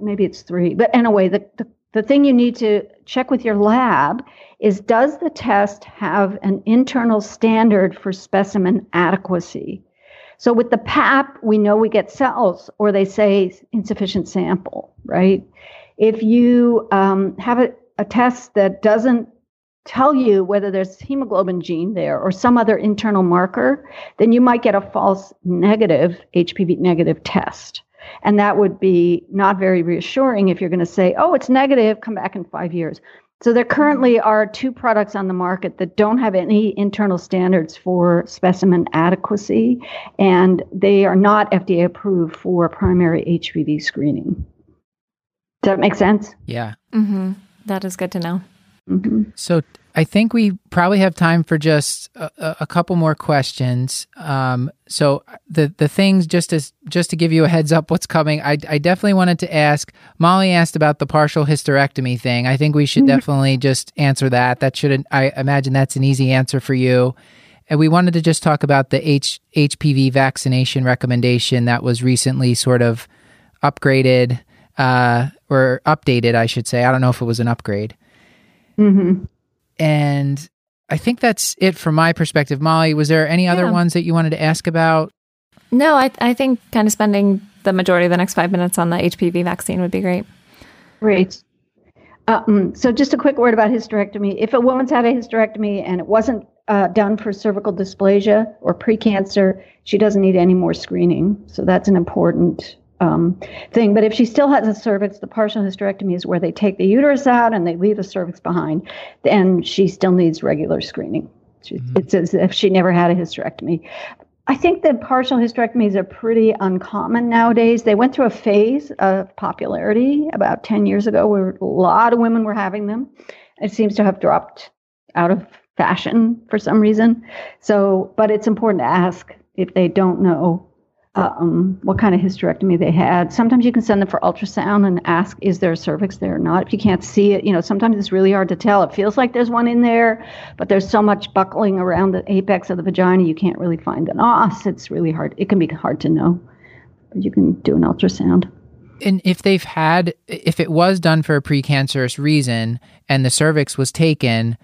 maybe it's three, but anyway, the, the, the thing you need to check with your lab is does the test have an internal standard for specimen adequacy? So with the PAP, we know we get cells, or they say insufficient sample, right? If you um, have a, a test that doesn't tell you whether there's hemoglobin gene there or some other internal marker, then you might get a false negative HPV negative test. And that would be not very reassuring if you're going to say, oh, it's negative, come back in five years. So there currently are two products on the market that don't have any internal standards for specimen adequacy, and they are not FDA approved for primary HPV screening. Does that make sense? Yeah. Mm-hmm. That is good to know. Mm-hmm. So I think we probably have time for just a, a couple more questions. Um, so the the things just as just to give you a heads up, what's coming. I I definitely wanted to ask. Molly asked about the partial hysterectomy thing. I think we should Mhm. definitely just answer that. That should I imagine that's an easy answer for you. And we wanted to just talk about the H, HPV vaccination recommendation that was recently sort of upgraded uh, or updated, I should say. I don't know if it was an upgrade. Mm-hmm. And I think that's it from my perspective. Molly, was there any other Yeah. ones that you wanted to ask about? No, I, I think kind of spending the majority of the next five minutes on the HPV vaccine would be great. Great. Um, so, just a quick word about hysterectomy. If a woman's had a hysterectomy and it wasn't uh, done for cervical dysplasia or precancer, she doesn't need any more screening. So, that's an important um, thing. But if she still has a cervix, the partial hysterectomy is where they take the uterus out and they leave the cervix behind, and she still needs regular screening. She, Mhm. It's as if she never had a hysterectomy. I think that partial hysterectomies are pretty uncommon nowadays. They went through a phase of popularity about 10 years ago where a lot of women were having them. It seems to have dropped out of fashion for some reason. So, but it's important to ask if they don't know um, what kind of hysterectomy they had. Sometimes you can send them for ultrasound and ask, is there a cervix there or not? If you can't see it, you know, sometimes it's really hard to tell. It feels like there's one in there, but there's so much buckling around the apex of the vagina, you can't really find an os. It's really hard. It can be hard to know. But you can do an ultrasound. And if they've had, if it was done for a precancerous reason and the cervix was taken,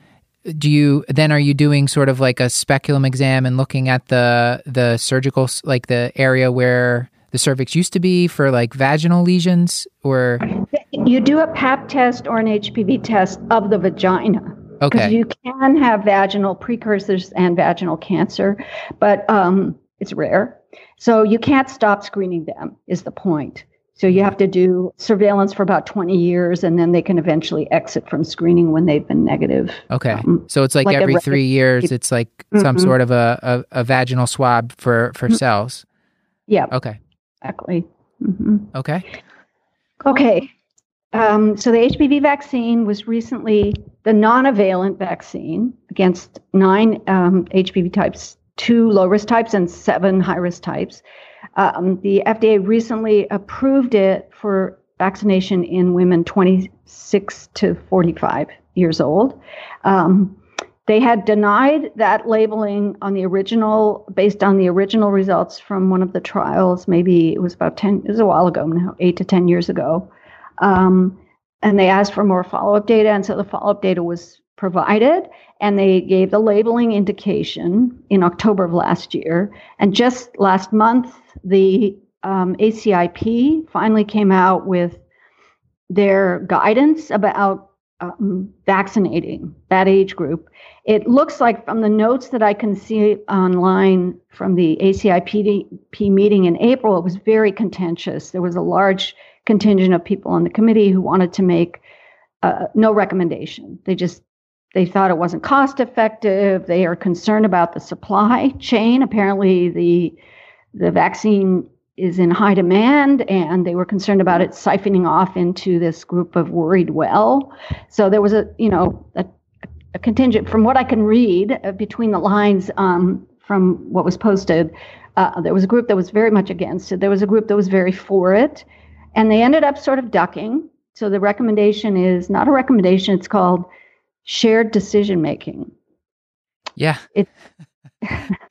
do you then are you doing sort of like a speculum exam and looking at the the surgical like the area where the cervix used to be for like vaginal lesions or You do a PAP test or an HPV test of the vagina. Because okay you can have vaginal precursors and vaginal cancer, but um, it's rare. So you can't stop screening them, is the point. So you have to do surveillance for about 20 years, and then they can eventually exit from screening when they've been negative. okay um, so it's like, like every 3 years it's like some Mhm. sort of a, a, a vaginal swab for for Mhm. cells Yeah, okay exactly. hmm okay Okay. Um, so the HPV vaccine was recently the nonavalent vaccine against nine um, HPV types, two low-risk types and seven high-risk types. Um, the FDA recently approved it for vaccination in women 26 to 45 years old. Um, they had denied that labeling on the original, based on the original results from one of the trials. Maybe it was about 10, it was a while ago now, eight to 10 years ago. Um, and they asked for more follow up data. And so the follow up data was provided. And they gave the labeling indication in October of last year. And just last month, the um, ACIP finally came out with their guidance about um, vaccinating that age group. It looks like from the notes that I can see online from the ACIP meeting in April, it was very contentious. There was a large contingent of people on the committee who wanted to make uh, no recommendation. They just they thought it wasn't cost effective. They are concerned about the supply chain. Apparently, the the vaccine is in high demand, and they were concerned about it siphoning off into this group of worried well. So there was a you know a, a contingent from what I can read uh, between the lines um, from what was posted. Uh, there was a group that was very much against it. There was a group that was very for it, and they ended up sort of ducking. So the recommendation is not a recommendation, it's called shared decision making. Yeah. It,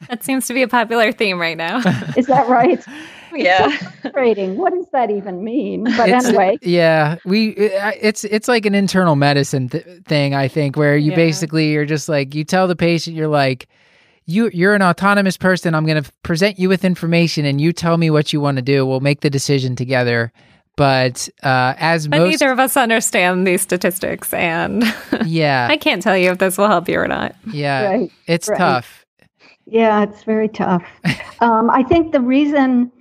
that seems to be a popular theme right now. is that right? yeah. Frustrating. What does that even mean? But It's- anyway, Yeah, we uh, it's it's like an internal medicine th- thing I think where you Yeah. basically you're just like you tell the patient you're like you you're an autonomous person I'm going to present you with information and you tell me what you want to do we'll make the decision together but uh as But most neither of us understand these statistics, and yeah I can't tell you if this will help you or not. yeah right. it's right. tough Yeah, it's very tough. um, I think the reason,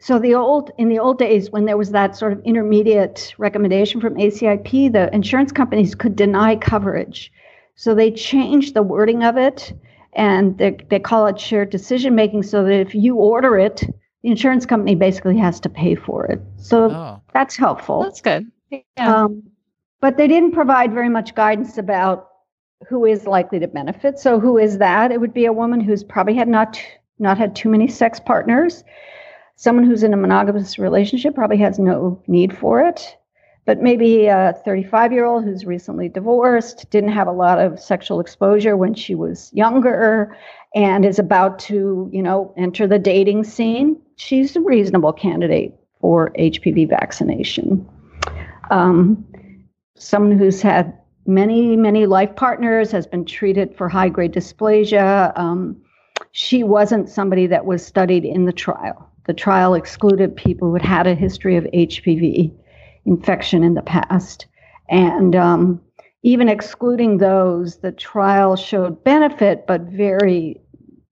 so the old in the old days when there was that sort of intermediate recommendation from ACIP, the insurance companies could deny coverage, so they changed the wording of it, and they they call it shared decision making, so that if you order it, the insurance company basically has to pay for it. So oh that's helpful. That's good. Yeah. Um, but they didn't provide very much guidance about who is likely to benefit. So who is that? It would be a woman who's probably had not not had too many sex partners. Someone who's in a monogamous relationship probably has no need for it. But maybe a 35 year old who's recently divorced, didn't have a lot of sexual exposure when she was younger, and is about to, you know, enter the dating scene. She's a reasonable candidate for HPV vaccination um, someone who's had many, many life partners, has been treated for high grade dysplasia. Um, she wasn't somebody that was studied in the trial. The trial excluded people who had had a history of HPV infection in the past. And um, even excluding those, the trial showed benefit, but very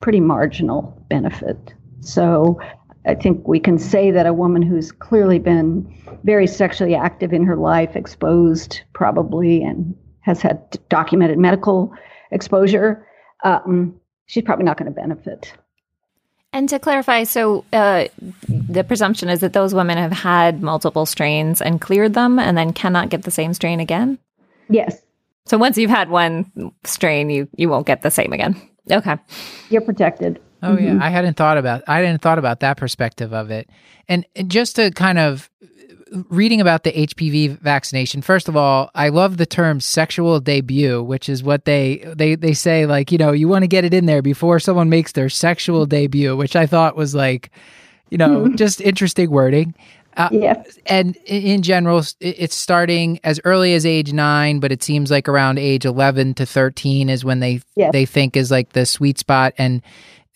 pretty marginal benefit. So I think we can say that a woman who's clearly been very sexually active in her life, exposed probably, and has had documented medical exposure, um, she's probably not going to benefit. And to clarify, so uh, the presumption is that those women have had multiple strains and cleared them and then cannot get the same strain again? Yes, So once you've had one strain, you, you won't get the same again. Okay. you're protected. Oh yeah, I hadn't thought about I hadn't thought about that perspective of it. And, and just to kind of reading about the HPV vaccination. First of all, I love the term sexual debut, which is what they they they say like, you know, you want to get it in there before someone makes their sexual debut, which I thought was like, you know, just interesting wording. Uh, Yes. and in general, it's starting as early as age nine, but it seems like around age eleven to thirteen is when they Yes. they think is like the sweet spot. And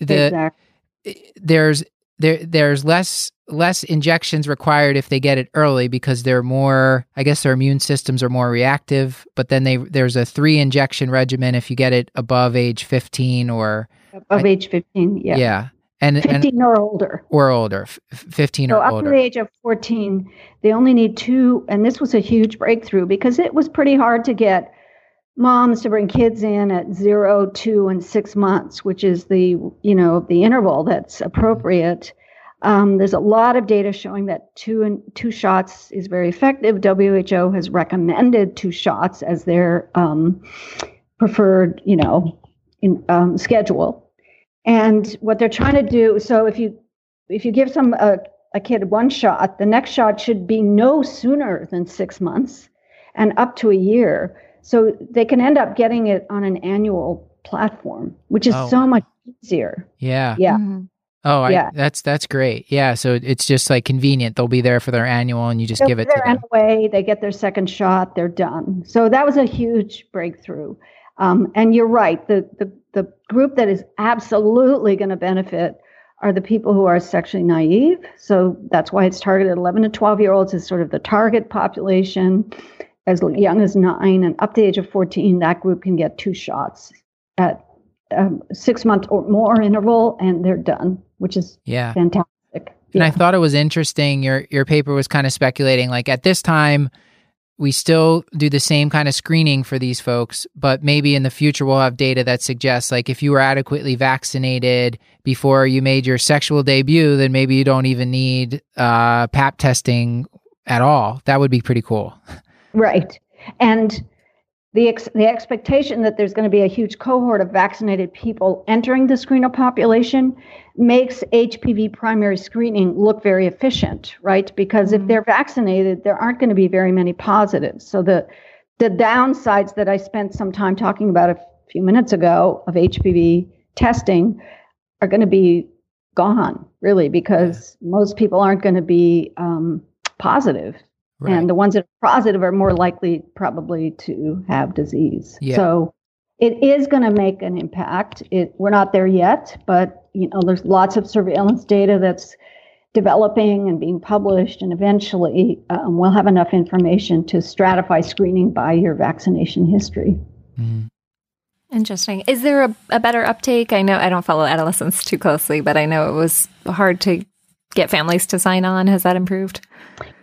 the exactly. there's there there's less less injections required if they get it early because they're more I guess their immune systems are more reactive. But then they there's a three injection regimen if you get it above age fifteen or Of age 15, yeah. yeah, and and 15 or older. or older, f- fifteen So or up to the age of 14, they only need two, and this was a huge breakthrough because it was pretty hard to get moms to bring kids in at zero, two, and six months, which is the you know the interval that's appropriate. Um, there's a lot of data showing that two and two shots is very effective. WHO has recommended two shots as their um, preferred, you know, in, um, schedule. And what they're trying to do, so if you if you give some a, a kid one shot, the next shot should be no sooner than six months and up to a year. So they can end up getting it on an annual platform, which is Oh, so much easier. yeah. Yeah. Mhm. Oh, I, Yeah. that's that's great. Yeah, so it's just like convenient. They'll be there for their annual, and you just They'll give it to them. anyway. They get their second shot. They're done. So that was a huge breakthrough. Um, and you're right. The, the the group that is absolutely going to benefit are the people who are sexually naive. So that's why it's targeted 11 to 12 year olds is sort of the target population. As young as nine and up to the age of 14, that group can get two shots at um, six month or more interval, and they're done, which is Yeah. fantastic. And I thought it was interesting. Your your paper was kind of speculating, like at this time, we still do the same kind of screening for these folks, but maybe in the future we'll have data that suggests, like, if you were adequately vaccinated before you made your sexual debut, then maybe you don't even need uh, PAP testing at all. That would be pretty cool. Right. And the, ex- the expectation that there's going to be a huge cohort of vaccinated people entering the screener population makes HPV primary screening look very efficient, right? Because if they're vaccinated, there aren't going to be very many positives. So the the downsides that I spent some time talking about a few minutes ago of HPV testing are going to be gone, really, because most people aren't going to be um, positive. Right. And the ones that are positive are more likely, probably, to have disease. Yeah. So it is going to make an impact. It, we're not there yet, but you know, there's lots of surveillance data that's developing and being published, and eventually um, we'll have enough information to stratify screening by your vaccination history. Mhm. Interesting. Is there a, a better uptake? I know I don't follow adolescents too closely, but I know it was hard to get families to sign on. Has that improved?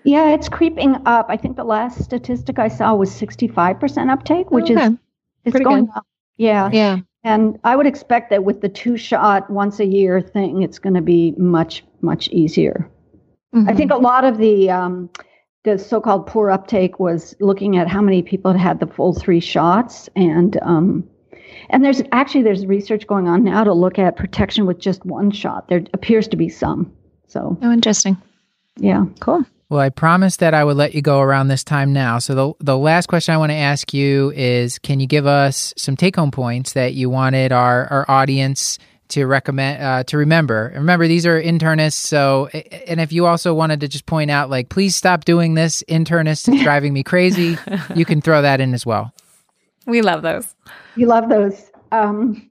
Yeah, it's creeping up. I think the last statistic I saw was 65% uptake, which is it's Pretty going good. up. Yeah. Yeah. And I would expect that with the two shot once a year thing, it's going to be much, much easier. I think a lot of the um, the so-called poor uptake was looking at how many people had had the full three shots, and um, and there's actually there's research going on now to look at protection with just one shot. There appears to be some. So Oh, interesting. yeah, Cool. Well, I promised that I would let you go around this time now. So the the last question I want to ask you is can you give us some take home points that you wanted our our audience to recommend uh, to remember? And Remember these are internists, so and if you also wanted to just point out like please stop doing this internist is driving me crazy, you can throw that in as well. We love those. you love those. Um,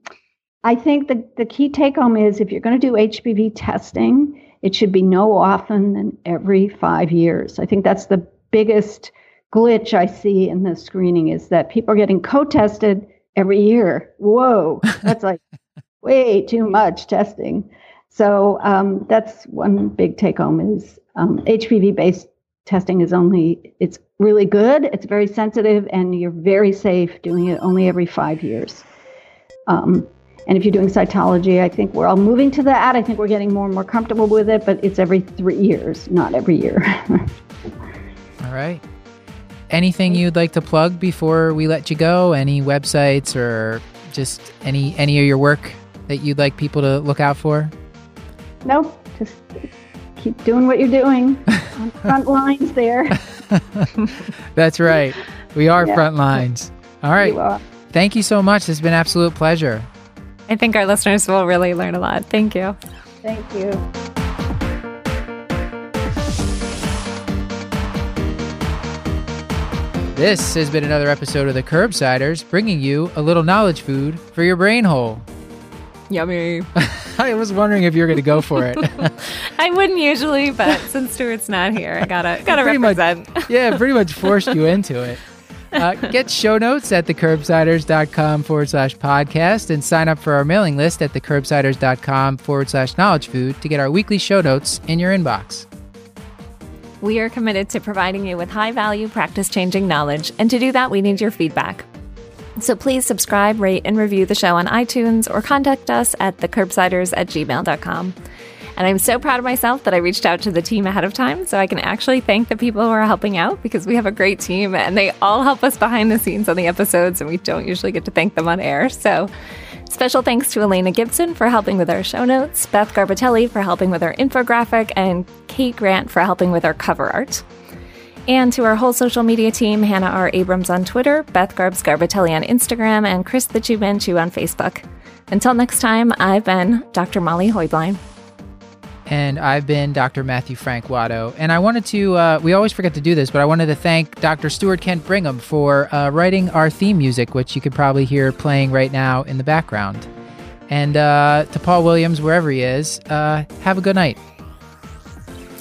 I think the the key take home is if you're going to do HPV testing, it should be no often than every five years. I think that's the biggest glitch I see in the screening is that people are getting co-tested every year. Whoa, that's like way too much testing. So um, that's one big take home is um, HPV based testing is only it's really good. It's very sensitive, and you're very safe doing it only every five years. Um, and if you're doing cytology, I think we're all moving to that. I think we're getting more and more comfortable with it, but it's every three years, not every year. All right. Anything you'd like to plug before we let you go? Any websites or just any any of your work that you'd like people to look out for? no, just keep doing what you're doing on front lines there. That's right. We are Yeah. front lines. All right. You. Thank you so much. It's been an absolute pleasure. I think our listeners will really learn a lot. Thank you. Thank you. This has been another episode of the Curbsiders, bringing you a little knowledge food for your brain hole. Yummy. I was wondering if you were going to go for it. I wouldn't usually, but since Stuart's not here, I gotta gotta Pretty much. represent. yeah, pretty much forced you into it. Uh, get show notes at thecurbsiders.com forward slash podcast and sign up for our mailing list at thecurbsiders.com forward slash knowledge food to get our weekly show notes in your inbox. We are committed to providing you with high value, practice changing knowledge, and to do that, we need your feedback. So please subscribe, rate, and review the show on iTunes or contact us at thecurbsiders at gmail.com. And I'm so proud of myself that I reached out to the team ahead of time so I can actually thank the people who are helping out because we have a great team and they all help us behind the scenes on the episodes and we don't usually get to thank them on air. So special thanks to Elena Gibson for helping with our show notes, Beth Garbitelli for helping with our infographic, and Kate Grant for helping with our cover art. And to our whole social media team, Hannah R. Abrams on Twitter, Beth Garbs Garbitelli on Instagram, and Chris the Chew Manchu on Facebook. Until next time, I've been Dr. Molly Heublein. And I've been Dr. Matthew Frank Watto. And I wanted to, uh, we always forget to do this, but I wanted to thank Dr. Stuart Kent Brigham for uh, writing our theme music, which you could probably hear playing right now in the background. And uh, to Paul Williams, wherever he is, uh, have a good night.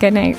Good night.